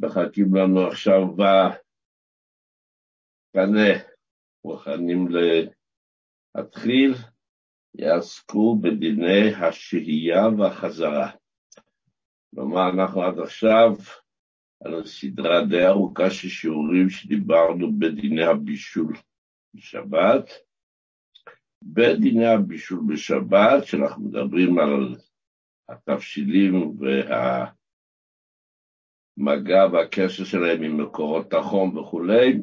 מחכים לנו עכשיו בקנה, מוכנים להתחיל, יעסקו בדיני השהייה והחזרה. כלומר, אנחנו עד עכשיו על סדרה די ארוכה של שיעורים שדיברנו בדיני הבישול בשבת. בדיני הבישול בשבת, שאנחנו מדברים על התבשילים והמגע והקשר שלהם עם מקורות החום וכולי,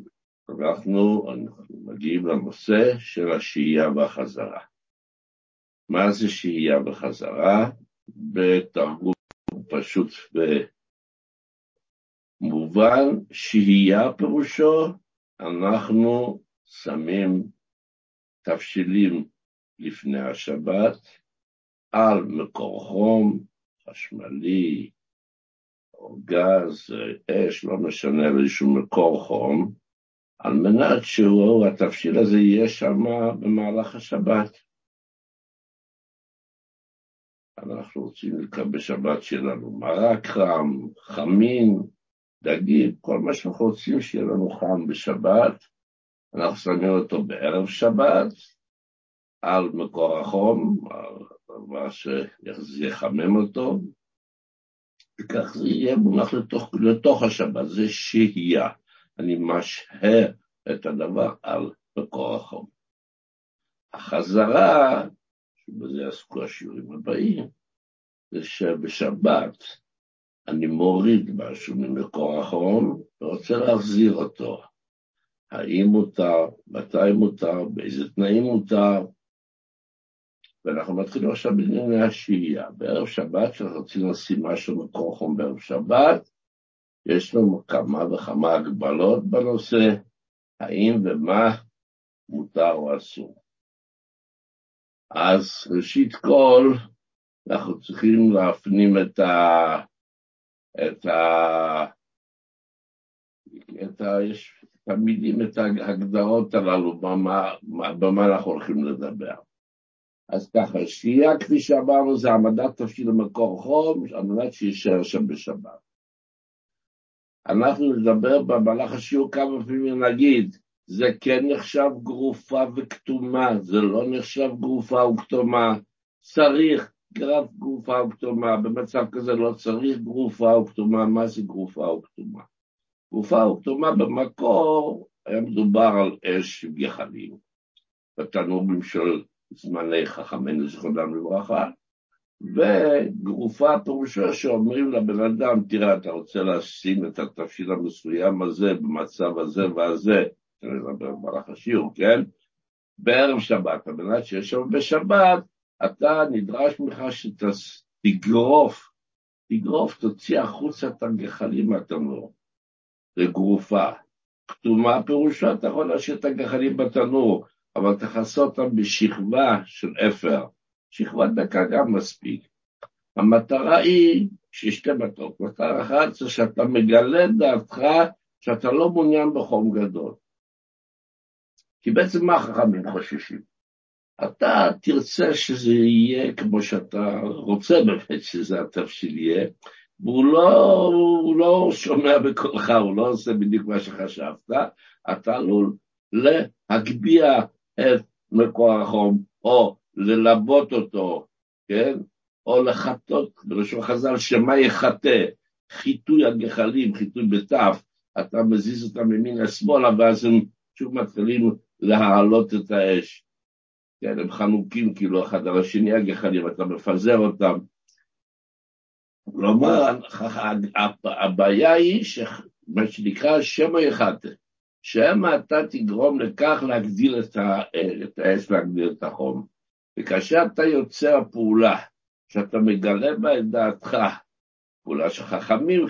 אנחנו מגיעים לנושא של השהייה והחזרה. מה זה שהייה וחזרה? בתרגום פשוט ומובן, שהייה פירושו, אנחנו שמים תבשילים לפני השבת על מקור חום, חשמלי, גז, אש, לא משנה, איזשהו מקור חום, על מנת שהתבשיל הזה יהיה שם במהלך השבת. אנחנו רוצים לקבל בשבת שיהיה לנו מרק חם, חמין, דגים, כל מה שאנחנו רוצים שיהיה לנו חם בשבת, אנחנו שמים אותו בערב שבת, על מקור החום, מה שיחמם אותו, וכך זה יהיה מונח לתוך, לתוך השבת, זה שהייה. אני משהה את הדבר על מקור החום. החזרה שבזה עסקו השיעורים הבאים, זה שבשבת אני מוריד משהו ממקור החום ורוצה להחזיר אותו. האם מותר, מתי מותר, באיזה תנאים מותר, ואנחנו מתחילים עכשיו בענייני השהייה. בערב שבת, כשאנחנו רוצים לשים משהו במקור חום בערב שבת, יש לנו כמה וכמה הגבלות בנושא, האם ומה מותר או אסור. אז ראשית כל, אנחנו צריכים להפנים את ה... את ה... את ה... יש תמידים את ההגדרות הללו, במה, במה אנחנו הולכים לדבר. אז ככה, שתייה, כפי שאמרנו, זה העמדת תפקיד למקור חום, על מנת שיישאר שם בשבת. אנחנו נדבר במהלך השיעור כמה פעמים נגיד, זה כן נחשב גרופה וכתומה, זה לא נחשב גרופה וכתומה. צריך גרף גרופה וכתומה, במצב כזה לא צריך גרופה וכתומה, מה זה גרופה וכתומה? גרופה וכתומה במקור היה מדובר על אש גחלים, בתנורים של זמני חכמינו זכרונם לברכה, וגרופה פירושו שאומרים לבן אדם, תראה, אתה רוצה לשים את התפשיל המסוים הזה במצב הזה והזה, נדבר במהלך השיעור, כן? בערב שבת, על מנת שיש שם בשבת, אתה נדרש ממך שתגרוף, תגרוף, תוציא החוצה את הגחלים מהתנור. זה גרופה. כתומה פירושה, אתה יכול להשאיר את הגחלים בתנור, אבל תכסה אותם בשכבה של אפר. שכבת דקה גם מספיק. המטרה היא שיש שתי מטרות. מטרה אחת זה שאתה מגלה דעתך שאתה לא מעוניין בחום גדול. כי בעצם מה החכמים חוששים? אתה תרצה שזה יהיה כמו שאתה רוצה באמת שזה התבשיל יהיה, והוא לא, לא שומע בקולך, הוא לא עושה בדיוק מה שחשבת, אתה עלול להגביה את מקור החום, או ללבות אותו, כן? או לחטות, בלשון חז"ל, שמה יחטא? חיטוי הגחלים, חיטוי בתף, אתה מזיז אותם ימינה שמאלה, ואז הם שוב מתחילים להעלות את האש. כן, הם חנוקים כאילו אחד על השני הגחלים, אתה מפזר אותם. כלומר, הבעיה היא מה שנקרא שמא יחטא. שמא אתה תגרום לכך להגדיל את האש, להגדיל את החום. וכאשר אתה יוצא הפעולה, שאתה מגלה בה את דעתך, פעולה שחכמים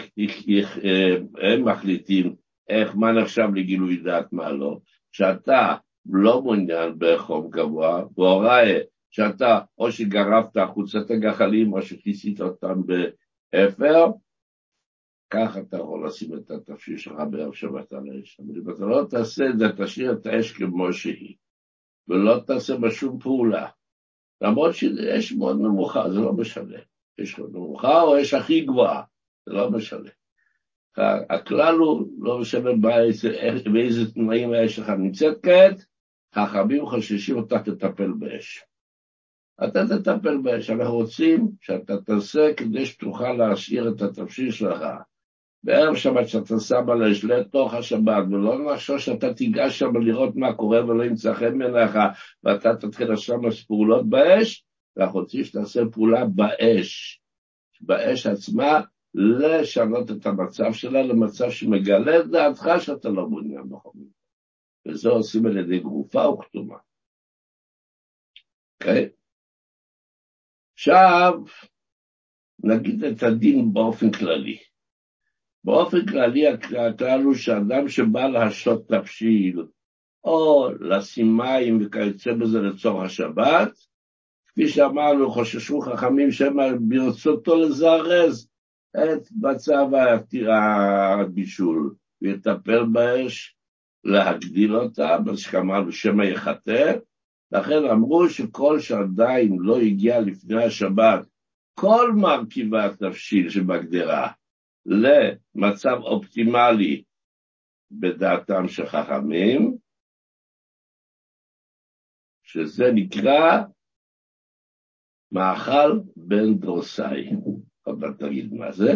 הם מחליטים איך, מה נחשב לגילוי דעת, מה לא, שאתה לא מעוניין בחום גבוה, והראית שאתה או שגרפת החוצה את הגחלים או שכיסית אותם באפר, כך אתה יכול לשים את התבשיל שלך בערב שבת על האש. אבל אם אתה לא תעשה את זה, תשאיר את האש כמו שהיא, ולא תעשה בה שום פעולה. למרות שיש מאוד נמוכה, זה לא משנה. יש נמוכה או יש הכי גבוהה, זה לא משנה. הכלל הוא, לא משנה באיזה תנאים האש שלך נמצאת כעת, חכמים חוששים אותה תטפל באש. אתה תטפל באש, אנחנו רוצים שאתה תעשה כדי שתוכל להשאיר את התפשיל שלך בערב שבת שאתה שם על האש לתוך השבת, ולא לחשוב שאתה תיגש שם לראות מה קורה ולא ימצא חן בעיניך, ואתה תתחיל עכשיו פעולות באש, ואנחנו רוצים שתעשה פעולה באש, באש עצמה, לשנות את המצב שלה למצב שמגלה את דעתך שאתה לא מעוניין בחומים. וזה עושים על ידי גרופה וכתומה. אוקיי? Okay? עכשיו, נגיד את הדין באופן כללי. באופן כללי הכלל הוא שאדם שבא להשתות תבשיל, או לשים מים וכיוצא בזה לצורך השבת, כפי שאמרנו, חוששו חכמים שמא ברצותו לזרז את מצב הבישול, ויטפל באש, להגדיל אותה, מה שאמרנו שמא יחטא, לכן אמרו שכל שעדיין לא הגיע לפני השבת כל מרכיבי התבשיל שבגדרה למצב אופטימלי בדעתם של חכמים, שזה נקרא מאכל בן דרוסאי. עוד מעט תגיד מה זה.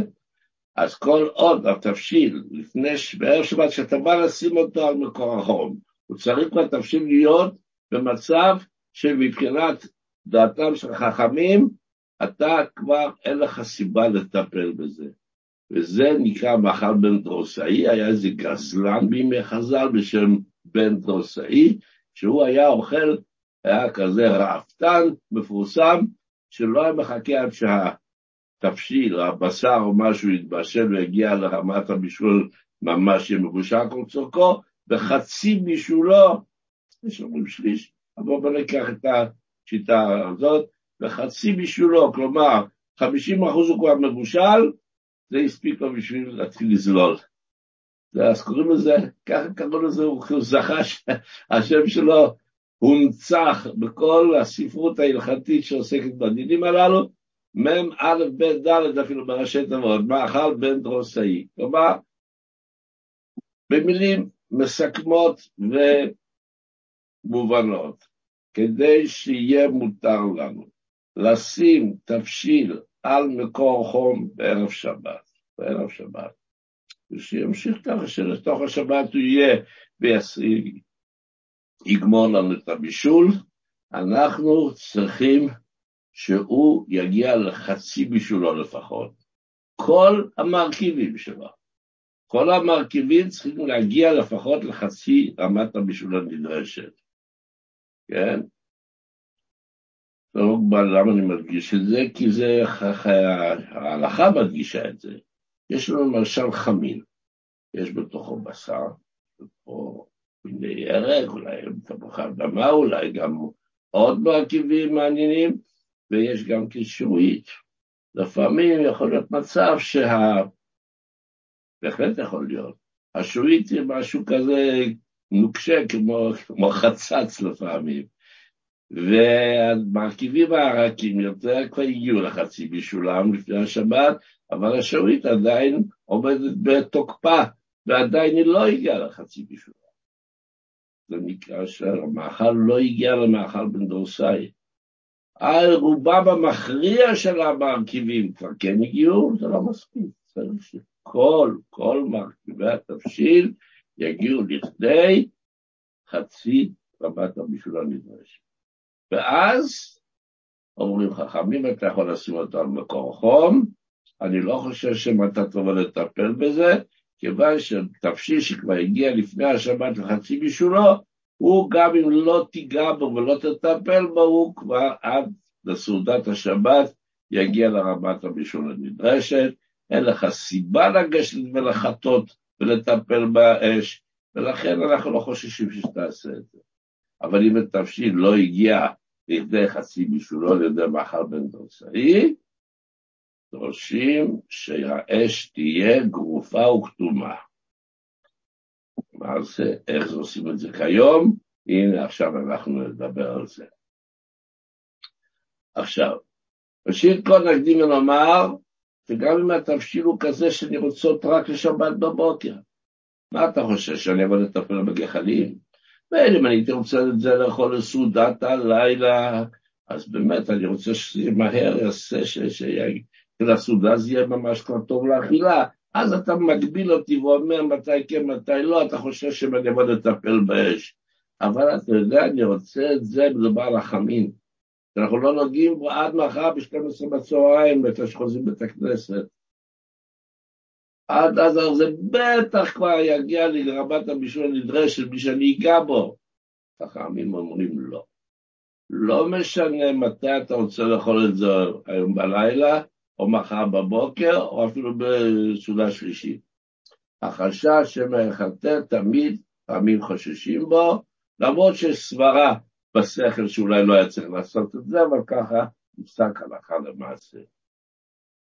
אז כל עוד התבשיל, לפני, בערב שבת, שאתה בא לשים אותו על מקור החום, הוא צריך כבר תבשיל להיות במצב שמבחינת דעתם של חכמים, אתה כבר אין לך סיבה לטפל בזה. וזה נקרא מאכל בן דרוסאי, היה איזה גזלן בימי חז"ל בשם בן דרוסאי, שהוא היה אוכל, היה כזה רעפתן מפורסם, שלא היה מחכה עד שהתבשיל, הבשר או משהו יתבשל ויגיע לרמת הבישול ממש מבושל כל צורכו, וחצי בישולו, יש אומרים שליש, אבל בוא ניקח את השיטה הזאת, וחצי בישולו, כלומר, 50 אחוז הוא כבר מבושל, זה הספיק לו בשביל להתחיל לזלול. אז קוראים לזה, ככה קראו לזה, הוא זכה שהשם שלו הונצח בכל הספרות ההלכתית שעוסקת בדינים הללו, מ"א, ב', ד', אפילו בראשי תיבות, מאכל בן דרוסאי. כלומר, במילים מסכמות ומובנות, כדי שיהיה מותר לנו לשים תבשיל על מקור חום בערב שבת, בערב שבת, ושימשיך ככה שלתוך השבת הוא יהיה וישיג, יגמור לנו את הבישול, אנחנו צריכים שהוא יגיע לחצי בישולו לפחות. כל המרכיבים שלו, כל המרכיבים צריכים להגיע לפחות לחצי רמת הבישול הנדרשת, כן? לא למה אני מדגיש את זה? כי זה, ההלכה מדגישה את זה. יש לנו למשל חמין, יש בתוכו בשר, או מיני ירק, אולי תפוחי אדמה, אולי גם עוד מרכיבים מעניינים, ויש גם קישורית. לפעמים יכול להיות מצב שה... בהחלט יכול להיות. השורית היא משהו כזה נוקשה כמו, כמו חצץ לפעמים. והמרכיבים הרכים יותר כבר הגיעו לחצי בישולם לפני השבת, אבל השעורית עדיין עומדת בתוקפה, ועדיין היא לא הגיעה לחצי בישולם. זה נקרא שהמאכל לא הגיע למאכל בן דורסאי. רובם המכריע של המרכיבים כבר כן הגיעו, זה לא מספיק. צריך שכל, כל מרכיבי התבשיל יגיעו לכדי חצי רמת הבישול הנדרשת. ואז אומרים חכמים, אתה יכול לשים אותו על מקור חום, אני לא חושב שמטה טובה לטפל בזה, כיוון שתפשיל שכבר הגיע לפני השבת לחצי בישולו, הוא גם אם לא תיגע בו ולא תטפל בו, הוא כבר עד לסעודת השבת יגיע לרמת הבישול הנדרשת, אין לך סיבה לגשת ולחטות ולטפל באש, ולכן אנחנו לא חוששים שתעשה את זה. אבל אם התבשיל לא הגיע לכדי חצי בישולו על ידי מאכל בן דורסאי, דורשים שהאש תהיה גרופה וכתומה. מה זה, איך זה עושים את זה כיום? הנה עכשיו אנחנו נדבר על זה. עכשיו, ראשית כל נקדים ונאמר וגם אם התבשיל הוא כזה שאני אותו רק לשבת בבוקר. מה אתה חושב, שאני אבוא לטפל בגחלים? ואלה, אם הייתי רוצה את זה לאכול לסעודת הלילה, אז באמת, אני רוצה שזה מהר יעשה, שלסעודה זה יהיה ממש כבר טוב לאכילה. אז אתה מגביל אותי ואומר מתי כן, מתי לא, אתה חושב שאני אבוא לטפל באש. אבל אתה יודע, אני רוצה את זה, מדובר על החמין. אנחנו לא נוגעים בו עד מחר ב-12 בצהריים, לפני שחוזרים בית הכנסת. עד אז זה בטח כבר יגיע לי לרמת הבישול הנדרשת, בלי שאני אגע בו. חכמים אומרים לא. לא משנה מתי אתה רוצה לאכול את זה היום בלילה, או מחר בבוקר, או אפילו בסעודה שלישית. החשש שמחטא תמיד, פעמים חוששים בו, למרות שיש סברה בשכל שאולי לא היה צריך לעשות את זה, אבל ככה נפסק הלכה למעשה.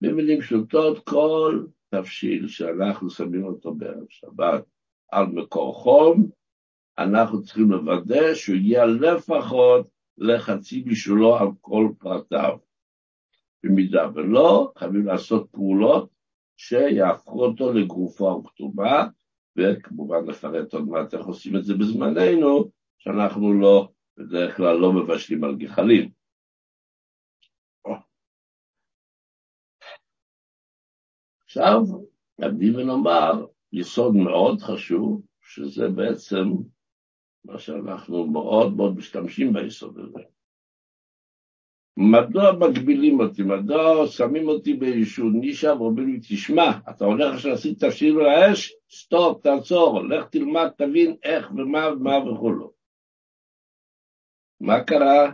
במילים פשוטות, כל תבשיל שאנחנו שמים אותו בערב שבת על מקור חום, אנחנו צריכים לוודא שהוא יגיע לפחות לחצי בישולו על כל פרטיו. במידה ולא, חייבים לעשות פעולות שיהפכו אותו לגרופה וכתובה, וכמובן נפרט עוד מעט איך עושים את זה בזמננו, שאנחנו לא, בדרך כלל לא מבשלים על גחלים. עכשיו, נקדים ונאמר, יסוד מאוד חשוב, שזה בעצם מה שאנחנו מאוד מאוד משתמשים ביסוד הזה. מדוע מגבילים אותי? מדוע שמים אותי באיזשהו נישה ואומרים לי, תשמע, אתה הולך עכשיו לעשות תפשיל לאש? סטופ, תעצור, לך תלמד, תבין איך ומה ומה וכולו. מה קרה?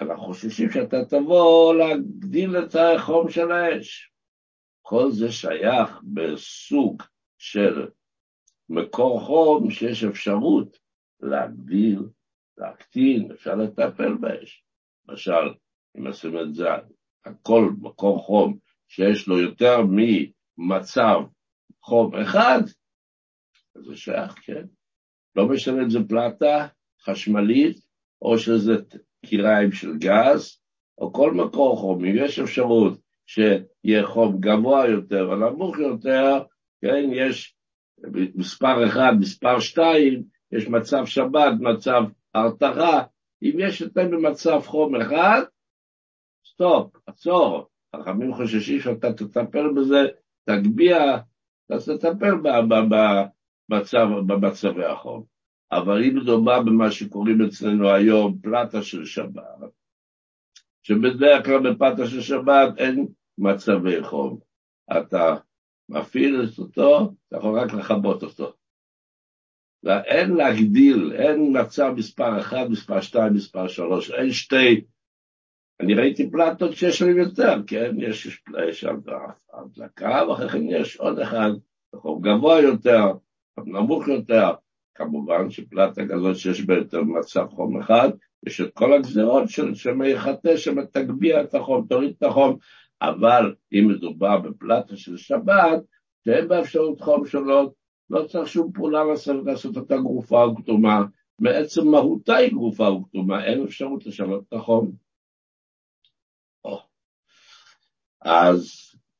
אנחנו חוששים שאתה תבוא להגדיל את החום של האש. כל זה שייך בסוג של מקור חום שיש אפשרות להגדיל, להקטין, אפשר לטפל באש. למשל, אם עושים את זה, הכל מקור חום שיש לו יותר ממצב חום אחד, אז זה שייך, כן. לא משנה אם זה פלטה חשמלית, או שזה קיריים של גז, או כל מקור חום, אם יש אפשרות שיהיה חום גבוה יותר או נמוך יותר, כן, יש מספר אחד, מספר שתיים, יש מצב שבת, מצב הרתחה, אם יש יותר במצב חום אחד, סטופ, עצור. חכמים חוששים שאתה תטפל בזה, תגביה, אתה תטפל במצב, במצבי החום. אבל אם מדובר במה שקוראים אצלנו היום פלטה של שבת, שבדרך כלל בפלטה של שבת אין מצבי חום. אתה מפעיל אותו, אתה יכול רק לכבות אותו. אין להגדיל, אין מצב מספר 1, מספר 2, מספר 3, אין שתי אני ראיתי פלטות שיש להם יותר, כן? יש, יש הדלקה, ואחרי כן יש עוד אחד, חום גבוה יותר, נמוך יותר. כמובן שפלטה כזאת שיש בה יותר מצב חום אחד, יש את כל הגזירות של שמייחטא, שמתגביה את החום, תוריד את החום, אבל אם מדובר בפלטה של שבת, שאין בה אפשרות חום שונות, לא צריך שום פעולה לעשות, לעשות אותה גרופה או כתומה, מעצם מהותה היא גרופה או כתומה, אין אפשרות לשנות את החום. אז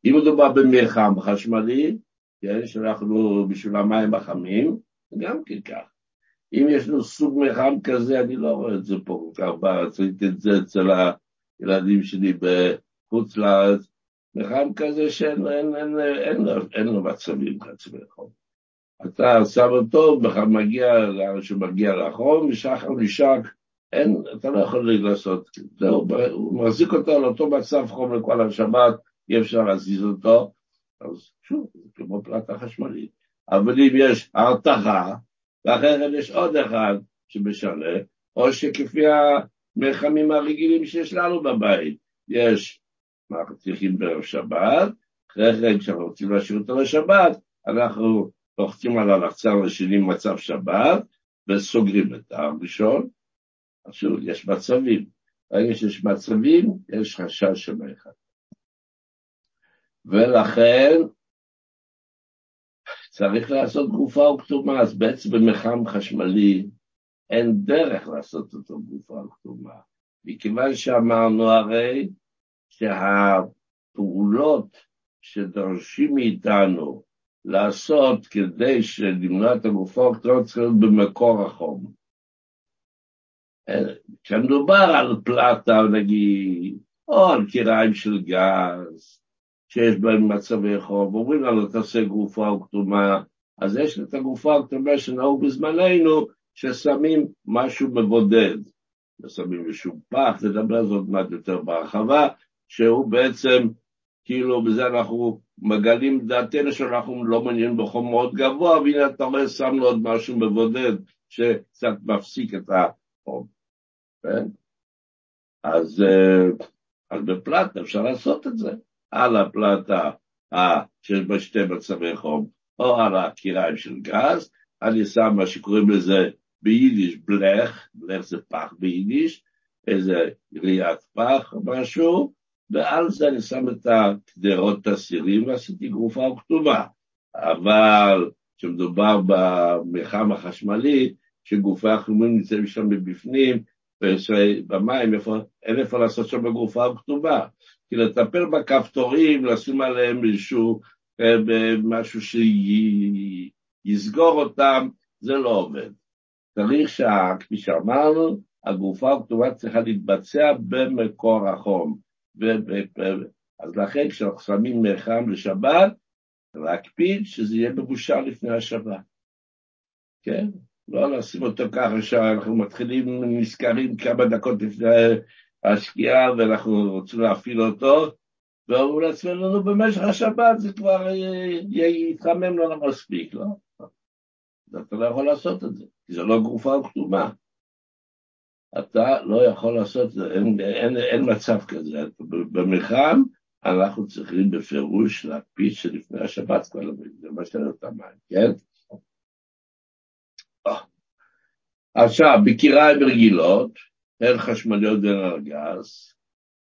אם מדובר במרחם חשמלי, כן, שאנחנו בשביל המים החמים, גם כן כך. אם יש לנו סוג מרחם כזה, אני לא רואה את זה פה כל כך בארץ, ראיתי את זה אצל הילדים שלי בחוץ לארץ, מרחם כזה שאין אין, אין, אין, אין לו מצבים חצי מרחום. אתה שם אותו, מגיע, שמגיע לחום, משחר נשק, אין, אתה לא יכול לעשות, זהו, הוא מחזיק אותו על אותו מצב חום לכל השבת, אי אפשר להזיז אותו, אז שוב, כמו פלטה חשמלית. אבל אם יש הרתחה, ואחרי כן יש עוד אחד שמשנה, או שכפי המלחמים הרגילים שיש לנו בבית, יש צריכים בערב שבת, אחרי כן כשאנחנו רוצים להשאיר אותו לשבת, אנחנו לוחצים על הלחצן השני מצב שבת, וסוגרים את הראשון, שוב, יש מצבים. ברגע שיש מצבים, יש חשש של אחד. ולכן צריך לעשות גופה וכתומה, אז בעצם במחם חשמלי אין דרך לעשות אותו גופה וכתומה, מכיוון שאמרנו הרי שהפעולות שדורשים מאיתנו לעשות כדי למנוע את הקטנות צריך להיות במקור החום. כשמדובר על פלטה, נגיד, או על קיריים של גז, שיש בהם מצבי חום, אומרים לנו תעשה גופה או כתומה, אז יש את הגופה הכתומה שנהוג בזמננו, ששמים משהו מבודד. ושמים איזשהו פח, נדבר על זה עוד מעט יותר בהרחבה, שהוא בעצם, כאילו בזה אנחנו מגלים דעתנו שאנחנו לא מעוניינים בחום מאוד גבוה, והנה אתה רואה, שמנו עוד משהו מבודד שקצת מפסיק את החום. כן? אז, אה, אז בפלטה אפשר לעשות את זה. על הפלטה אה, שיש בה שתי מצבי חום, או על הקיריים של גז, אני שם מה שקוראים לזה ביידיש בלך, בלך זה פח ביידיש, איזה ראיית פח או משהו, ועל זה אני שם את הקדרות הסירים ועשיתי גרופה וכתובה. אבל כשמדובר במרחם החשמלי, שגופי החומים נמצאים שם מבפנים, במים, אין איפה לעשות שם גרופה וכתובה. כי לטפל בכפתורים, לשים עליהם איזשהו אה, משהו שיסגור אותם, זה לא עובד. צריך שכפי שאמרנו, הגופה הכתובה צריכה להתבצע במקור החום. אז לכן כשאנחנו שמים מרחם לשבת, להקפיד שזה יהיה מבושל לפני השבת. כן? לא לשים אותו ככה שאנחנו מתחילים, נזכרים כמה דקות לפני השקיעה ואנחנו רוצים להפעיל אותו, ואומרים לעצמנו, נו, במשך השבת זה כבר יתחמם לנו מספיק, לא? אתה לא יכול לעשות את זה, כי זה לא גרופה וכתומה. אתה לא יכול לעשות אין, אין, אין מצב כזה. במלחם אנחנו צריכים בפירוש להקפיד שלפני השבת כבר שאתה את המים, כן? עכשיו, בקיריים רגילות, הן חשמליות והן על גז,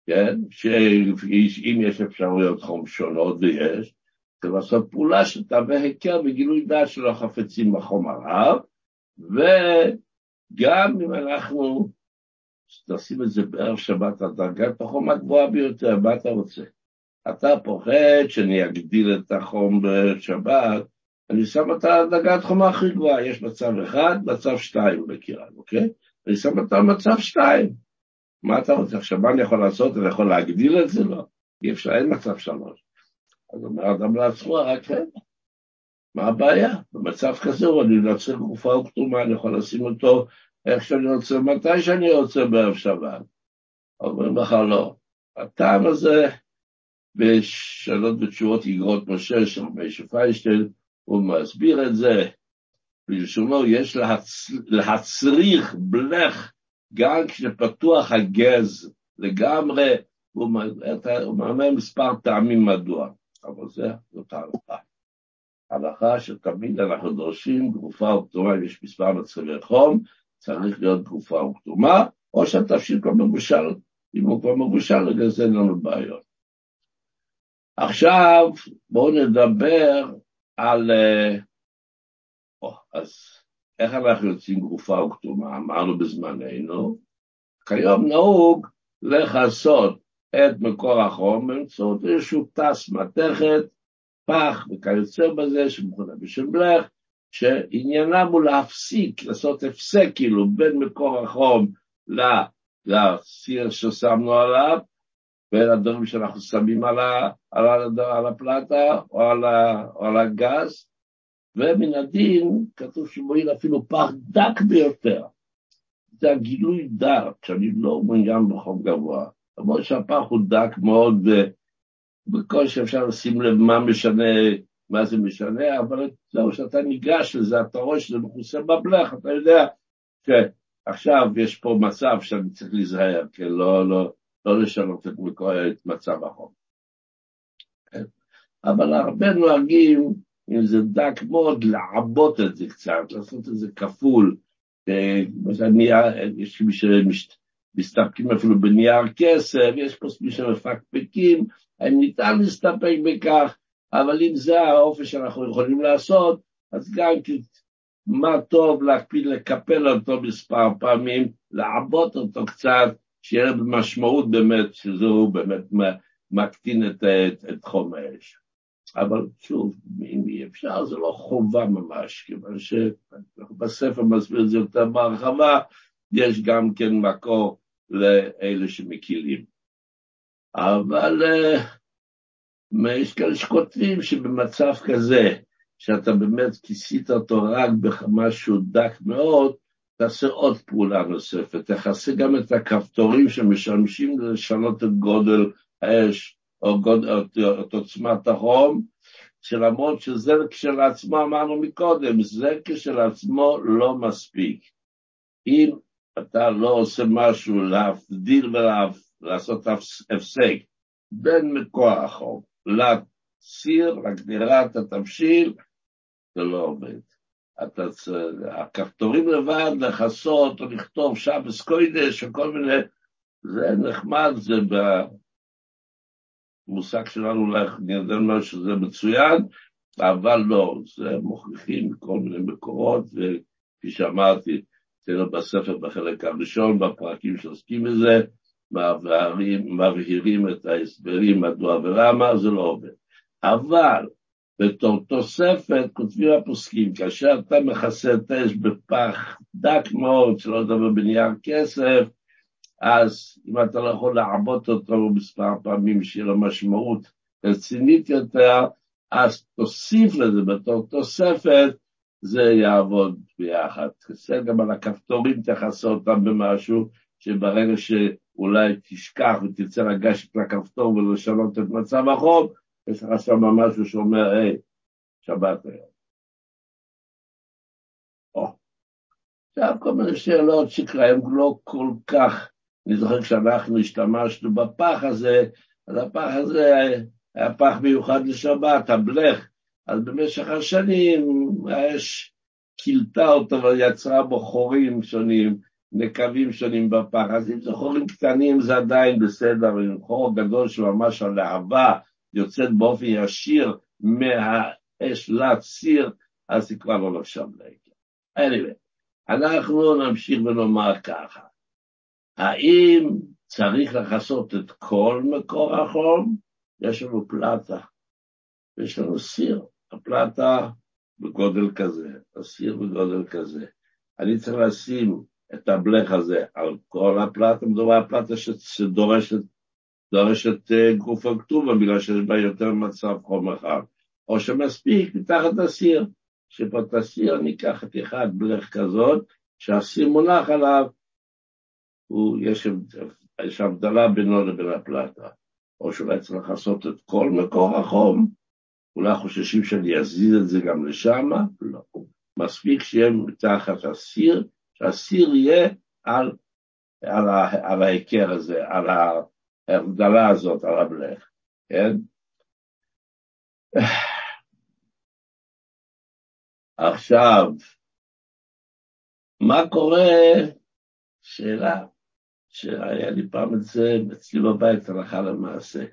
כן? שאם יש אפשרויות חום שונות ויש, צריך לעשות פעולה שתהווה היכר וגילוי דעת של החפצים בחום הרב, וגם אם אנחנו נשים את זה בערב שבת על דרגת החום הגבוהה ביותר, מה אתה רוצה? אתה פוחד שאני אגדיל את החום בשבת, אני שם את הדרגת חומה הכי גבוהה, יש מצב אחד, מצב שתיים בקירן, אוקיי? אני שם אותה במצב שתיים. מה אתה רוצה עכשיו, מה אני יכול לעשות? אני יכול להגדיל את זה? לא. אי אפשר, אין מצב שלוש. אז אומר אדם לעצמו, רק כן. מה הבעיה? במצב כזה אני מנצל גופה וכתומה, אני יכול לשים אותו איך שאני רוצה, מתי שאני רוצה בערב שבת. אומרים לך לא. הטעם הזה, בשאלות ותשובות איגרות משה של משה פיינשטיין, הוא מסביר את זה, בלשונו יש להצ... להצריך בלך גם כשפתוח הגז לגמרי, הוא מאמר מספר טעמים מדוע, אבל זה זאת ההלכה. ההלכה שתמיד אנחנו דורשים גרופה וכתומה, אם יש מספר מצבי חום, צריך להיות גרופה וכתומה, או שהתפשיט כבר מבושל, אם הוא כבר מבושל, לזה אין לנו בעיות. עכשיו בואו נדבר על... או, אז איך אנחנו יוצאים גרופה וכתומה? אמרנו בזמננו, כיום נהוג לכסות את מקור החום באמצעות איזשהו טס מתכת, פח וכיוצא בזה, שמכונה בשם בלך, שעניינם הוא להפסיק, לעשות הפסק כאילו בין מקור החום לסיר ששמנו עליו, בין הדברים שאנחנו שמים על, ה, על, ה, על הפלטה או על, ה, או על הגז, ומן הדין כתוב שמועיל אפילו פח דק ביותר. זה הגילוי דק, שאני לא מעוניין בחום גבוה. למרות שהפח הוא דק מאוד, ובקושי אפשר לשים לב מה משנה, מה זה משנה, אבל זהו, כשאתה ניגש לזה, אתה רואה שזה מכוסה בבלך, אתה יודע שעכשיו יש פה מצב שאני צריך להיזהר, כן, לא, לא, לא לשנות את, את מצב החום. כן? אבל הרבה נוהגים, אם זה דק מאוד, לעבות את זה קצת, לעשות את זה כפול. יש מי שמסתפקים אפילו בנייר כסף, יש פה מי שמפקפקים, האם ניתן להסתפק בכך, אבל אם זה האופן שאנחנו יכולים לעשות, אז גם מה טוב להקפיד לקפל אותו מספר פעמים, לעבות אותו קצת, שיהיה במשמעות באמת, שזהו באמת מקטין את, את, את חום האש. אבל שוב, אם אי אפשר, זה לא חובה ממש, כיוון שבספר מסביר את זה יותר בהרחבה, יש גם כן מקור לאלה שמקילים. אבל אה, יש כאלה שכותבים שבמצב כזה, שאתה באמת כיסית אותו רק במשהו דק מאוד, תעשה עוד פעולה נוספת, תכסה גם את הכפתורים שמשמשים לשנות את גודל האש או, גודל, או את עוצמת החום, שלמרות שזה כשלעצמו, אמרנו מקודם, זה כשלעצמו לא מספיק. אם אתה לא עושה משהו להבדיל ולעשות הפסק בין מקור החום לסיר, לגדירת התבשיל, זה לא עובד. אתה, הכפתורים לבד, לכסות או לכתוב שבס קוידש וכל מיני, זה נחמד, זה במושג שלנו, אני יודע מה שזה מצוין, אבל לא, זה מוכיחים כל מיני מקורות, וכפי שאמרתי, אצלנו בספר בחלק הראשון, בפרקים שעוסקים בזה, מבהירים, מבהירים את ההסברים מדוע ולמה, זה לא עובד. אבל בתור תוספת כותבים הפוסקים, כאשר אתה מכסה את האש בפח דק מאוד, שלא לדבר בנייר כסף, אז אם אתה לא יכול לעבוד אותו מספר פעמים שיהיה לו משמעות רצינית יותר, אז תוסיף לזה בתור תוספת, זה יעבוד ביחד. תעשה גם על הכפתורים, תכסה אותם במשהו, שברגע שאולי תשכח ותרצה לגשת לכפתור ולשנות את מצב החום, יש לך שם משהו שאומר, היי, שבת היום. עכשיו כל מיני שאלות שכרהם לא כל כך, אני זוכר כשאנחנו השתמשנו בפח הזה, אז הפח הזה היה פח מיוחד לשבת, הבלך, אז במשך השנים האש כילתה אותו ויצרה בו חורים שונים, נקבים שונים בפח, אז אם זה חורים קטנים זה עדיין בסדר, אם חור גדול שממש הלהבה יוצאת באופן ישיר מהאש לציר, אז זה כבר לא נחשב לעיקר. anyway, אנחנו נמשיך ונאמר ככה, האם צריך לכסות את כל מקור החום? יש לנו פלטה, יש לנו סיר, הפלטה בגודל כזה, הסיר בגודל כזה. אני צריך לשים את הבלך הזה על כל הפלטה, מדובר על פלטה שדורשת דורשת אה, גוף הכתובה, בגלל שיש בה יותר מצב חום אחד, או שמספיק מתחת הסיר ניקח את אחד בלך כזאת, שהסיר מונח עליו, הוא, יש, יש הבדלה בינו לבין הפלטה, או שאולי צריך לעשות את כל מקור החום, אולי חוששים שאני אזיז את זה גם לשם, לא. מספיק שיהיה מתחת הסיר, שהסיר יהיה על, על, על ההיכר הזה, על, ה, ההבדלה הזאת על הבלך, כן? עכשיו, מה קורה? שאלה שהיה לי פעם את זה אצלי בבית הלכה למעשה,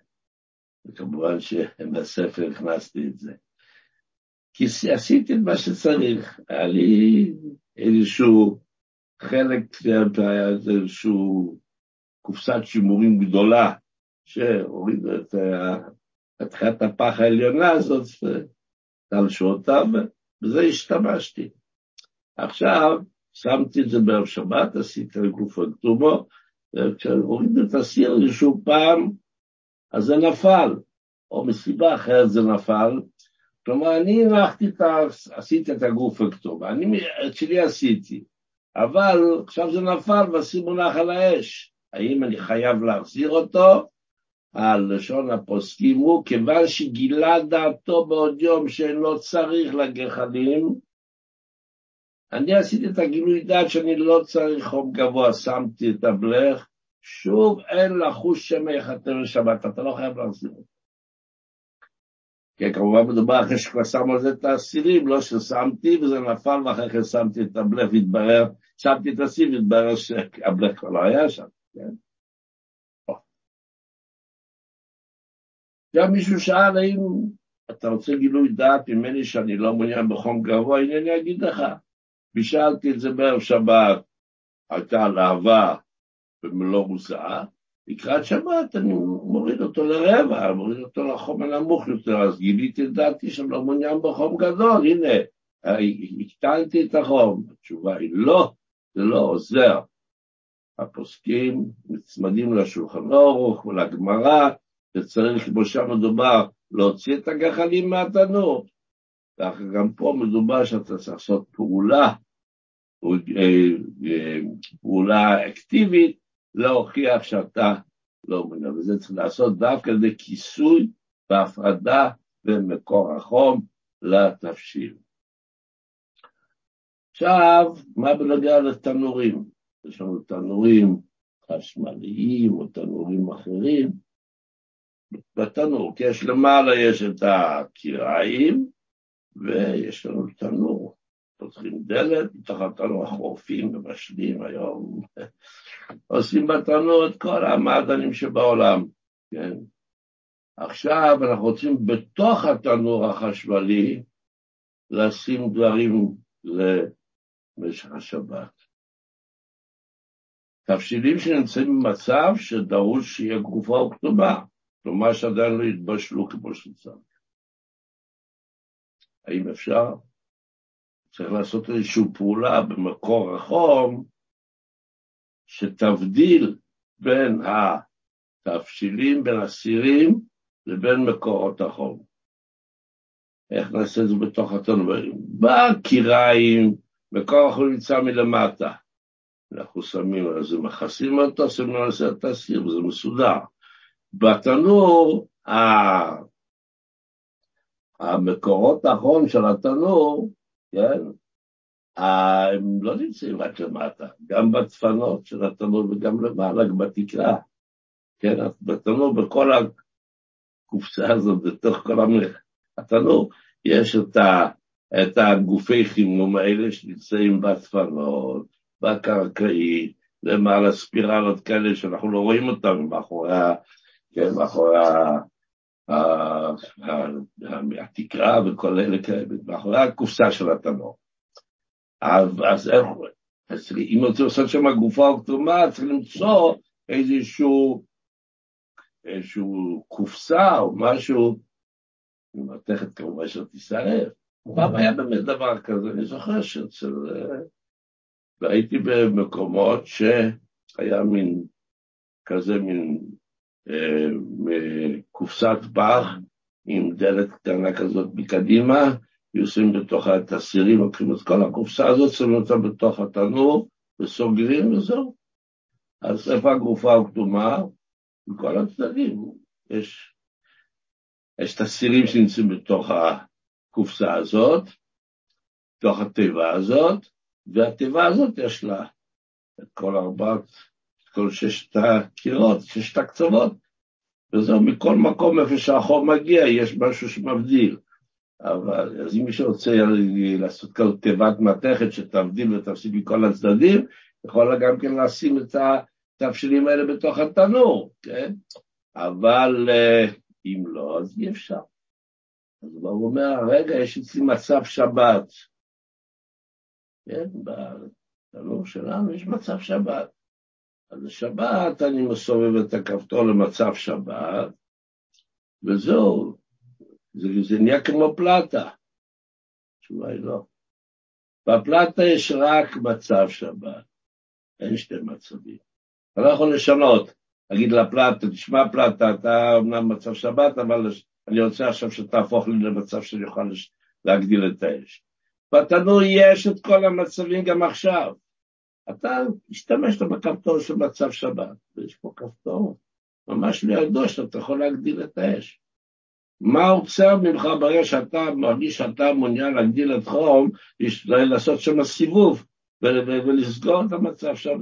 וכמובן שבספר הכנסתי את זה. כי עשיתי את מה שצריך, היה לי איזשהו חלק, היה איזשהו קופסת שימורים גדולה, שהורידו את חתיכת הפח העליונה הזאת, תלשו אותה, ובזה השתמשתי. עכשיו, שמתי את זה בערב שבת, עשיתי לגוף הכתומו, וכשהורידו את הסיר איזשהו פעם, אז זה נפל, או מסיבה אחרת זה נפל. כלומר, אני הנחתי את ה... עשיתי את הגוף הכתובה, אני את שלי עשיתי, אבל עכשיו זה נפל והסיר מונח על האש. האם אני חייב להחזיר אותו? הלשון הפוסקים הוא, כיוון שגילה דעתו בעוד יום שאינו צריך לגחלים, אני עשיתי את הגילוי דעת שאני לא צריך חום גבוה, שמתי את הבלך, שוב אין לחוש שמא יחתר לשבת, אתה לא חייב להחזיר אותו. כן, כמובן מדובר אחרי שכבר שם על זה את האסירים, לא ששמתי וזה נפל ואחרי כן שמתי את הבלך והתברר, שמתי את הסיר והתברר שהבלך כבר לא היה שם. כן? גם מישהו שאל האם אתה רוצה גילוי דעת ממני שאני לא מעוניין בחום גבוה, הנה אני אגיד לך. בישלתי את זה בערב שבת, הייתה להבה במלוא מוסעה, לקראת שבת אני מוריד אותו לרבע, מוריד אותו לחום הנמוך יותר, אז גיליתי את דעתי שאני לא מעוניין בחום גדול, הנה, הקטנתי את החום. התשובה היא לא, זה לא עוזר. הפוסקים נצמדים לשולחן אורוך ולגמרא, וצריך, כמו שם מדובר, להוציא את הגחלים מהתנור. ככה גם פה מדובר שאתה צריך לעשות פעולה, אה, אה, פעולה אקטיבית, להוכיח שאתה לא מבין, וזה צריך לעשות דווקא לכיסוי והפרדה בין מקור החום לתבשיל. עכשיו, מה בנוגע לתנורים? יש לנו תנורים חשמליים או תנורים אחרים. בתנור, כי יש למעלה יש את הקיריים, ויש לנו תנור. פותחים דלת, מתוך התנור החורפים מבשלים היום, עושים בתנור את כל המעדנים שבעולם, כן? עכשיו אנחנו רוצים בתוך התנור החשמלי לשים דברים למשך השבת. תבשילים שנמצאים במצב שדרוש שיהיה גופה וכתובה, כלומר שעדיין לא יתבשלו כמו שצריך. האם אפשר? צריך לעשות איזושהי פעולה במקור החום שתבדיל בין התבשילים, בין הסירים, לבין מקורות החום. איך נעשה את זה בתוך התנורים? בקיריים, מקור החום נמצא מלמטה. אנחנו שמים על זה, מכסים אותו, שמים על זה את הסיר, וזה מסודר. בתנור, המקורות החום של התנור, כן, הם לא נמצאים רק למטה, גם בדפנות של התנור וגם למעלה, בתקרה. כן, בתנור, בכל הקופסה הזאת, בתוך כל המלך, התנור, יש את, ה, את הגופי חימום האלה שנמצאים בדפנות, בקרקעית, למעלה ספירלות כאלה שאנחנו לא רואים אותן מאחורי, כן, מאחורי התקרה וכל אלה מאחורי הקופסה של התנור. אז איך, אם רוצים לעשות שם גופה או כתומה, צריך למצוא איזשהו, איזשהו קופסה או משהו, מתכת כמובן שלא תישרף. פעם היה באמת דבר כזה, אני זוכר שאצל... והייתי במקומות שהיה מין, כזה מין אה, קופסת פח עם דלת קטנה כזאת מקדימה, ויושבים בתוך את הסירים, לוקחים את כל הקופסה הזאת, שמים אותה בתוך התנור, וסוגרים וזהו. אז איפה הגופה הכתומה? מכל הצדדים. יש, יש את הסירים שנמצאים בתוך הקופסה הזאת, בתוך התיבה הזאת, והתיבה הזאת יש לה את כל ארבעת, כל ששת הקירות, ששת הקצוות, וזהו, מכל מקום איפה שהחור מגיע, יש משהו שמבדיל. אבל אז אם מישהו רוצה לעשות כזאת תיבת מתכת שתבדיל ותפסיד מכל הצדדים, יכול גם כן לשים את התבשילים האלה בתוך התנור, כן? אבל אה, אם לא, אז אי אפשר. אז הוא אומר, רגע, יש אצלי מצב שבת. כן, בתנור שלנו יש מצב שבת. אז בשבת אני מסובב את הכפתור למצב שבת, וזהו, זה, זה נהיה כמו פלטה. התשובה היא לא. בפלטה יש רק מצב שבת, אין שתי מצבים. אתה לא יכול לשנות, להגיד לפלטה, תשמע פלטה, אתה אומנם מצב שבת, אבל אני רוצה עכשיו שתהפוך לי למצב שאני יכול להגדיל את האש. בתנור יש את כל המצבים גם עכשיו. אתה השתמשת בכפתור של מצב שבת, ויש פה כפתור ממש לידו שאתה יכול להגדיל את האש. מה עוצר ממך ברגע שאתה מרגיש שאתה מעוניין להגדיל את חום, לעשות שם סיבוב ולסגור את המצב שם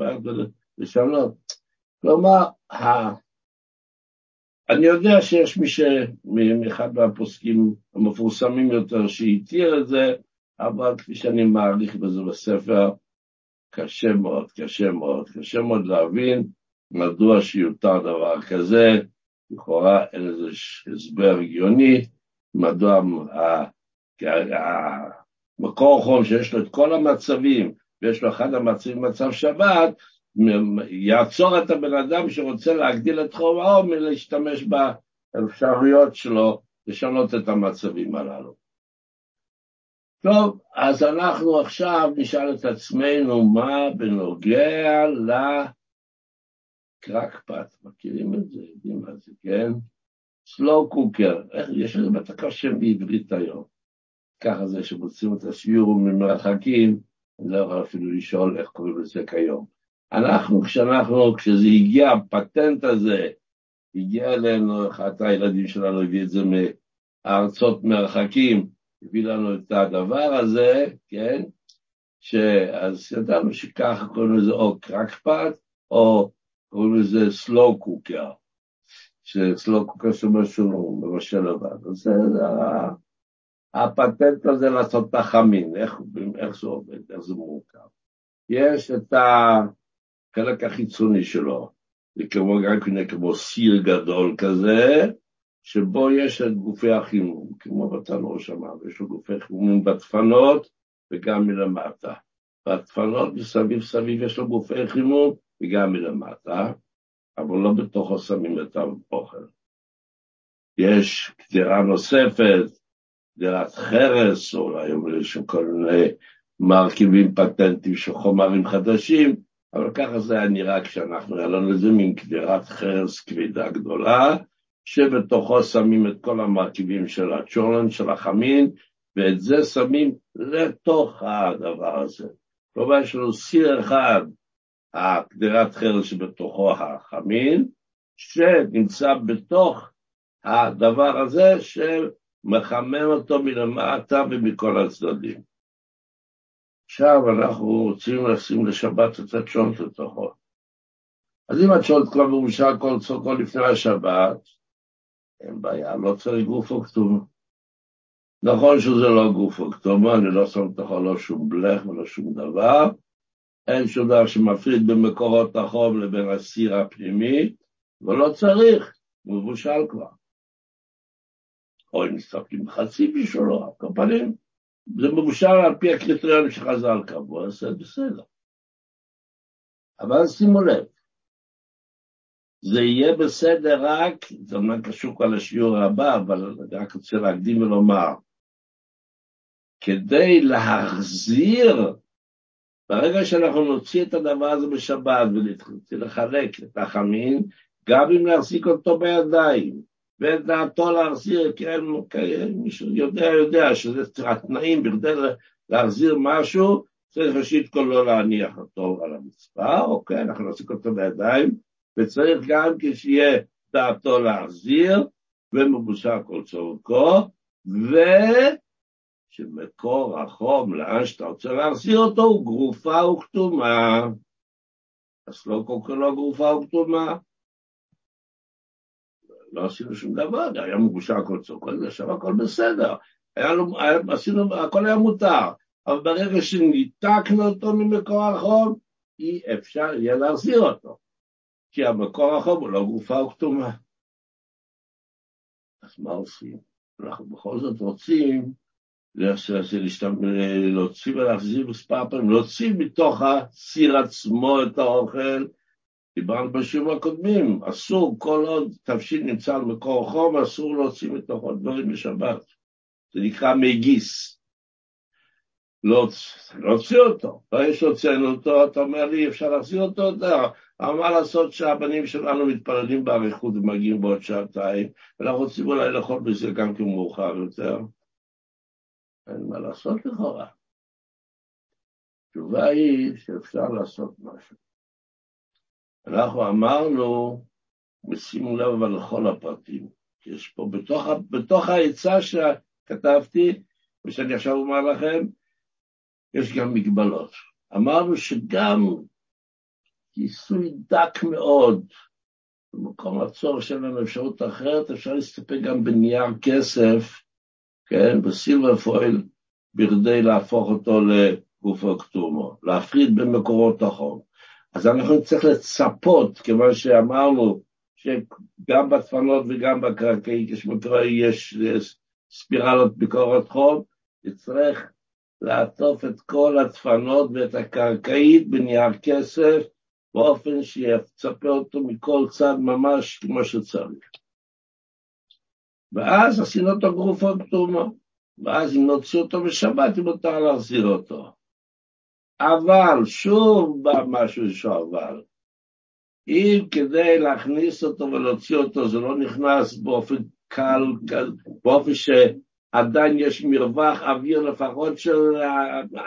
ולשנות. כלומר, אני יודע שיש מי ש... מאחד מהפוסקים המפורסמים יותר שהתיר את זה, אבל כפי שאני מעריך בזה בספר, קשה מאוד, קשה מאוד, קשה מאוד להבין מדוע שיותר דבר כזה, לכאורה אין איזה הסבר הגיוני, מדוע המקור חום שיש לו את כל המצבים, ויש לו אחד המצבים מצב שבת, יעצור את הבן אדם שרוצה להגדיל את חום האור מלהשתמש באפשרויות שלו לשנות את המצבים הללו. טוב, אז אנחנו עכשיו נשאל את עצמנו מה בנוגע לקרקפת, מכירים את זה? יודעים מה זה, כן? סלואו קוקר, יש לזה בטח שם בעברית היום. ככה זה שמוצאים את השיעור ממרחקים, אני לא יכול אפילו לשאול איך קוראים לזה כיום. אנחנו, כשאנחנו, כשזה הגיע, הפטנט הזה, הגיע אלינו, אחד הילדים שלנו הביא את זה מארצות מרחקים, הביא לנו את הדבר הזה, כן? שאז ידענו שככה קוראים לזה או קרקפת, או קוראים לזה סלואו קוקר, שסלואו קוקר שאומר שהוא מבשל לבד. אז זה הפטנט הזה לעשות את החמין, איך, איך זה עובד, איך זה מורכב. יש את החלק החיצוני שלו, זה כמו גם כן כמו סיר גדול כזה, שבו יש את גופי החימום, כמו בתנור שם, יש לו גופי חימום בדפנות וגם מלמטה. בדפנות מסביב סביב יש לו גופי חימום וגם מלמטה, אבל לא בתוכו שמים את האוכל. יש קדירה נוספת, קדירת חרס, או אולי יש כל מיני מרכיבים פטנטים של חומרים חדשים, אבל ככה זה היה נראה כשאנחנו, היה לנו איזה מין קדירת חרס כבידה גדולה, שבתוכו שמים את כל המרכיבים של הצ'ולן, של החמין, ואת זה שמים לתוך הדבר הזה. כלומר, יש לנו סיר אחד, הקדירת חרס שבתוכו החמין, שנמצא בתוך הדבר הזה שמחמם אותו מלמטה ומכל הצדדים. עכשיו אנחנו רוצים לשים לשבת את הצ'ולט לתוכו. אז אם הצ'ולט כבר מאושר כל צורכו לפני השבת, אין בעיה, לא צריך גוף אוקטום. נכון שזה לא גוף אוקטום, אני לא שם לתוכו לא שום בלך ולא שום דבר, אין שום דבר שמפריד בין מקורות החום לבין הסיר הפנימי, ולא צריך, מבושל כבר. או אם מסתפקים חצי בשבילו, על כל פנים, זה מבושל על פי הקריטריונים שחז"ל קבעו, אז זה בסדר. אבל שימו לב, זה יהיה בסדר רק, זה אומנם קשור כבר לשיעור הבא, אבל רק רוצה להקדים ולומר, כדי להחזיר, ברגע שאנחנו נוציא את הדבר הזה בשבת ונתחיל לחלק את החמין, גם אם להחזיק אותו בידיים, ואת דעתו להחזיר, כן, כן, מי שיודע, יודע שזה התנאים בכדי להחזיר משהו, צריך ראשית כל לא להניח אותו על המצווה, אוקיי, אנחנו נחזיק אותו בידיים, וצריך גם כשיהיה דעתו להחזיר, ומבוסר כל צורכו, ושמקור החום, לאן שאתה רוצה להחזיר אותו, הוא גרופה וכתומה. אז לא כל כך לא גרופה וכתומה. לא עשינו שום דבר, היה מבושל כל צורכו, עכשיו הכל בסדר. היה לו, היה, עשינו, הכל היה מותר, אבל ברגע שניתקנו אותו ממקור החום, אי אפשר יהיה להחזיר אותו. כי המקור החום הוא לא גופה וכתומה. אז מה עושים? אנחנו בכל זאת רוצים להוציא ולהחזיר מספר פעמים, להוציא מתוך הסיר עצמו את האוכל. דיברנו בשיעורים הקודמים, אסור, כל עוד תבשיל נמצא על מקור חום, אסור להוציא מתוכו דברים בשבת. זה נקרא מגיס. להוציא אותו. ברגע שהוצאנו אותו, אתה אומר לי, אפשר להחזיר אותו? אבל מה לעשות שהבנים שלנו מתפללים באריכות ומגיעים בעוד שעתיים, ואנחנו רוצים אולי לאכול בזה גם כמאוחר יותר. אין מה לעשות לכאורה. התשובה היא שאפשר לעשות משהו. אנחנו אמרנו, ושימו לב אבל לכל הפרטים, כי יש פה בתוך, בתוך העצה שכתבתי, ושאני עכשיו אומר לכם, יש גם מגבלות. אמרנו שגם כיסוי דק מאוד. במקום הצורך שאין לנו אפשרות אחרת, אפשר להסתפק גם בנייר כסף, כן, בסילבר פויל, בכדי להפוך אותו לגוף אוקטומו, להפריד בין מקורות החום. אז אנחנו נצטרך לצפות, כיוון שאמרנו שגם בדפנות וגם בקרקעית יש, יש ספירלות ביקורת חום, נצטרך לעטוף את כל הדפנות ואת הקרקעית בנייר כסף, באופן שיצפה אותו מכל צד ממש כמו שצריך. ואז עשינו אותו גרופו כתומה, ואז אם נוציא אותו בשבת, מותר להחזיר אותו. אבל, שוב בא משהו שאבל, אם כדי להכניס אותו ולהוציא אותו זה לא נכנס באופן קל, באופן שעדיין יש מרווח אוויר לפחות של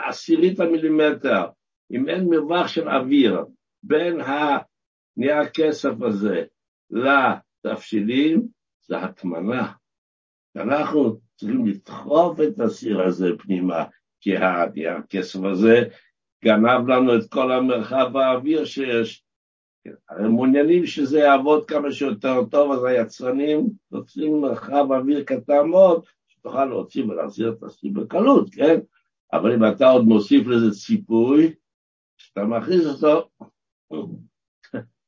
עשירית המילימטר, אם אין מרווח של אוויר בין הנייר הכסף הזה לתבשילים, זה הטמנה. אנחנו צריכים לדחוף את הסיר הזה פנימה, כי הנייר הכסף הזה גנב לנו את כל המרחב האוויר שיש. הם מעוניינים שזה יעבוד כמה שיותר טוב, אז היצרנים נוצרים מרחב אוויר קטן מאוד, שתוכל להוציא ולהחזיר את הסיר בקלות, כן? אבל אם אתה עוד מוסיף לזה ציפוי, כשאתה מכניס אותו,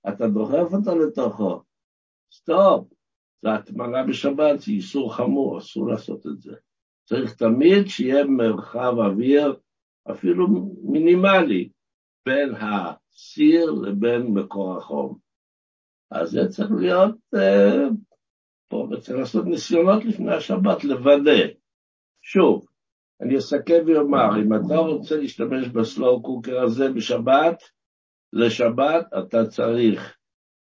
אתה דוחף אותו לתוכו. סטופ, זה הטמנה בשבת, זה איסור חמור, אסור לעשות את זה. צריך תמיד שיהיה מרחב אוויר, אפילו מינימלי, בין הסיר לבין מקור החום. אז זה צריך להיות אה, פה, וצריך לעשות ניסיונות לפני השבת לוודא. שוב, אני אסכם ואומר, אם אתה רוצה להשתמש בסלואו קוקר הזה בשבת, לשבת אתה צריך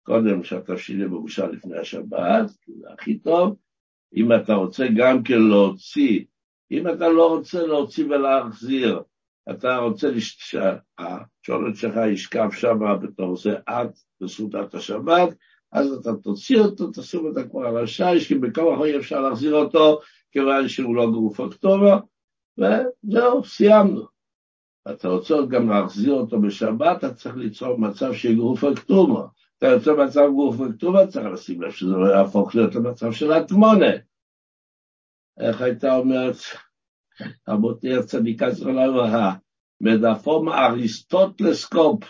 קודם שהתבשיל יהיה מבושל לפני השבת, זה הכי טוב. אם אתה רוצה גם כן להוציא, אם אתה לא רוצה להוציא ולהחזיר, אתה רוצה שהשולת שלך ישכב שם בתור זה עד לסעודת השבת, אז אתה תוציא אותו, תשים אותו כבר על השיש, כי בכמה חיים אפשר להחזיר אותו, כיוון שהוא לא גרוף אוקטובר, וזהו, סיימנו. אתה רוצה גם להחזיר אותו בשבת, אתה צריך ליצור מצב שיהיה גרוף אוקטובר. אתה יוצא במצב גרוף אוקטובר, צריך לשים לב שזה לא יהפוך להיות למצב של הטמונה. איך הייתה אומרת רבותי הצדיקה זכרונה לברכה, מדפום אריסטוטלסקופ,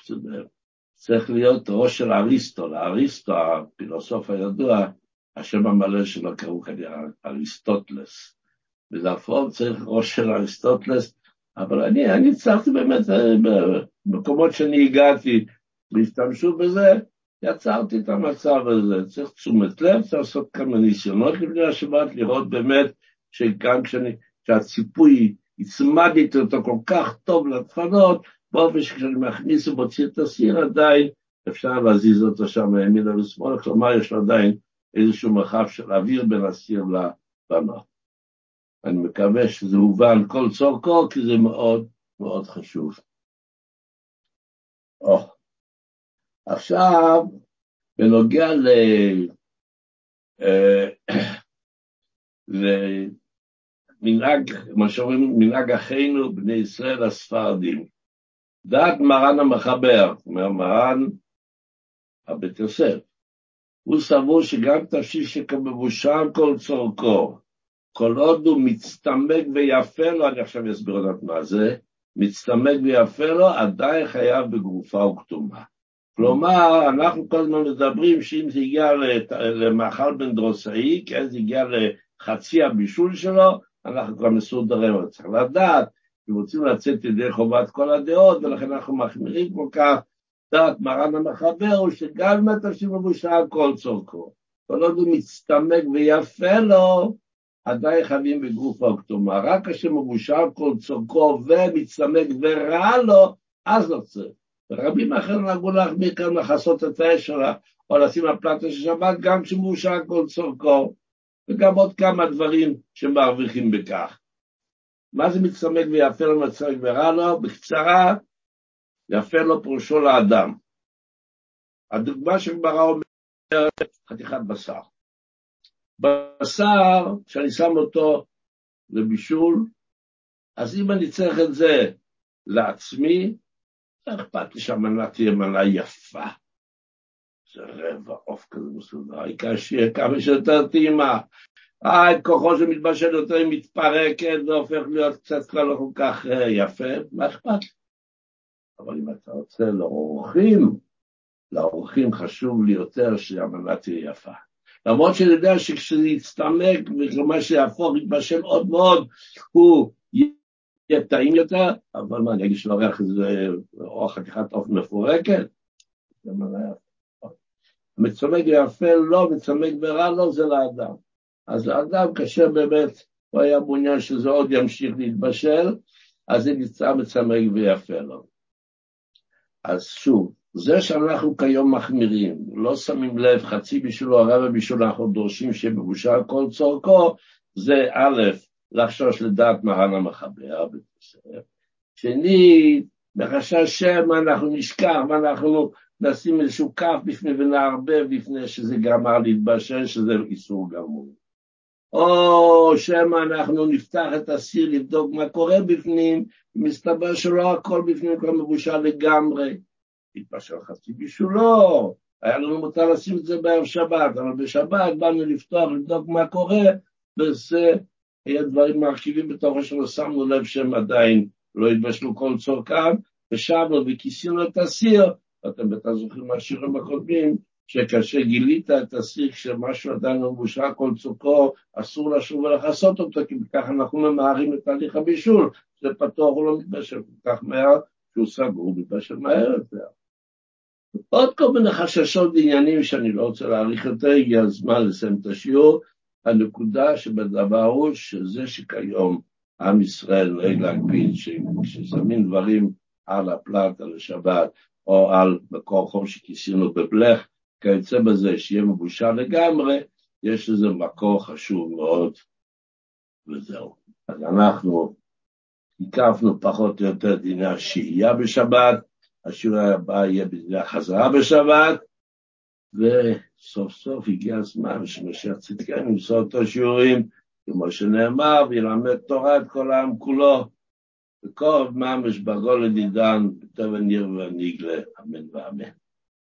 צריך להיות ראש של אריסטו, לאריסטו, הפילוסוף הידוע, השם המלא שלו קראו כנראה אריסטוטלס. מדפום צריך ראש של אריסטוטלס, אבל אני, אני הצלחתי באמת, אה, במקומות שאני הגעתי והשתמשו בזה, יצרתי את המצב הזה. צריך תשומת לב, צריך לעשות כמה ניסיונות לפני השבת, לראות באמת שגם כשאני, שהציפוי, הצמדתי אותו כל כך טוב לדפנות, באופן שכשאני מכניס ומוציא את הסיר עדיין, אפשר להזיז אותו שם ימינה ושמאלה, כלומר יש לו עדיין איזשהו מרחב של אוויר בין הסיר לבנות. אני מקווה שזה הובן כל צורכו, כי זה מאוד מאוד חשוב. Oh. עכשיו, בנוגע ל... אה, למנהג, מה שאומרים, מנהג אחינו, בני ישראל הספרדים. דעת מרן המחבר, אומר מרן הבית יוסף, הוא סבור שגם תפשיל שכמבושל כל צורכו, כל עוד הוא מצטמק ויפה לו, אני עכשיו אסביר עוד מה זה, מצטמק ויפה לו, עדיין חייב בגרופה וכתומה. כלומר, אנחנו כל הזמן מדברים שאם זה הגיע למאכל בן דרוסאי, כן, זה הגיע לחצי הבישול שלו, אנחנו כבר מסודרים, אבל צריך לדעת, אם רוצים לצאת ידי חובת כל הדעות, ולכן אנחנו מחמירים כל כך, דעת מרן המחבר הוא שגם אם אתה מבושל כל צורכו, כל עוד הוא מצטמק ויפה לו, עדיין חייבים בגוף האוקטומה. רק כאשר מבושל כל צורכו ומצטמק ורע לו, אז לא צריך. ורבים אחרים נהגו להחמיר כאן לכסות את האש שלה, או לשים על של שבת, גם כשמאושר כל צורכו, וגם עוד כמה דברים שמרוויחים בכך. מה זה מצטמק ויפה לו מצטמק ורע לו? בקצרה, יפה לו פרושו לאדם. הדוגמה שגמרא אומרת, חתיכת בשר. בשר, כשאני שם אותו לבישול, אז אם אני צריך את זה לעצמי, לא אכפת לי שהמנה תהיה מנה יפה. זה רבע עוף כזה מסודר, העיקר שיהיה כמה שיותר טעימה. אה, כוחו שמתבשל יותר היא מתפרקת, זה הופך להיות קצת כבר לא כל כך אה, יפה, מה אכפת? אבל אם אתה רוצה לאורחים, לאורחים חשוב לי יותר שהמנה תהיה יפה. למרות שאני יודע שכשזה יצטמק ומה שיהפוך, יתבשל עוד מאוד, הוא יהיה טעים יותר, אבל מה, אני אגיד שלאורח איזה או חתיכת עוף מפורקת? זה מראה יפה. מצמק ויפה לא, מצמק ורע לא, זה לאדם. אז לאדם קשה באמת, הוא היה מעוניין שזה עוד ימשיך להתבשל, אז זה נמצא מצמק ויפה לו. אז שוב, זה שאנחנו כיום מחמירים, לא שמים לב, חצי בישול או הרבע בישול, אנחנו דורשים שיהיה מבושל כל צורכו, זה א', לחשוש לדעת מרן המחבר, שני, בחשש שמא אנחנו נשכח ואנחנו נשים איזשהו כף בפני ונערבב לפני שזה גמר להתבשל, שזה איסור גמור. או שמא אנחנו נפתח את הסיר לבדוק מה קורה בפנים, ומסתבר שלא הכל בפנים כבר מבושל לגמרי. התבשל חצי בישולו, היה לנו מותר לשים את זה בערב שבת, אבל בשבת באנו לפתוח, לבדוק מה קורה, וזה היה דברים מרכיבים בתוכו שלא שמנו לב שהם עדיין לא התבשלו כל צורכם, ושבנו וכיסינו את הסיר, אתם בטח זוכרים מהשירים הקודמים, שכאשר גילית את הסיר כשמשהו עדיין לא מבושל כל צורכו, אסור לשוב ולכסות אותו, כי ככה אנחנו ממהרים את תהליך הבישול, זה פתוח, הוא לא מתבשל כל כך מהר, שהוא סגור, הוא מתבשל מהר יותר. עוד כל מיני חששות ועניינים שאני לא רוצה להאריך יותר, הגיע הזמן לסיים את השיעור. הנקודה שבדבר הוא שזה שכיום עם ישראל נוהג להקפיד ששמים דברים על הפלט, על השבת, או על מקור חום שכיסינו בבלך, כיוצא בזה שיהיה מבושל לגמרי, יש לזה מקור חשוב מאוד, וזהו. אז אנחנו הקפנו פחות או יותר דיני השהייה בשבת, השיעור הבא יהיה בדיני החזרה בשבת, וסוף סוף הגיע הזמן שמשיח צדקנו ימסור את השיעורים, כמו שנאמר, וילמד תורה את כל העם כולו, וקורב ממש בגול לדידן, בטוב הניר והניגלה, אמן ואמן.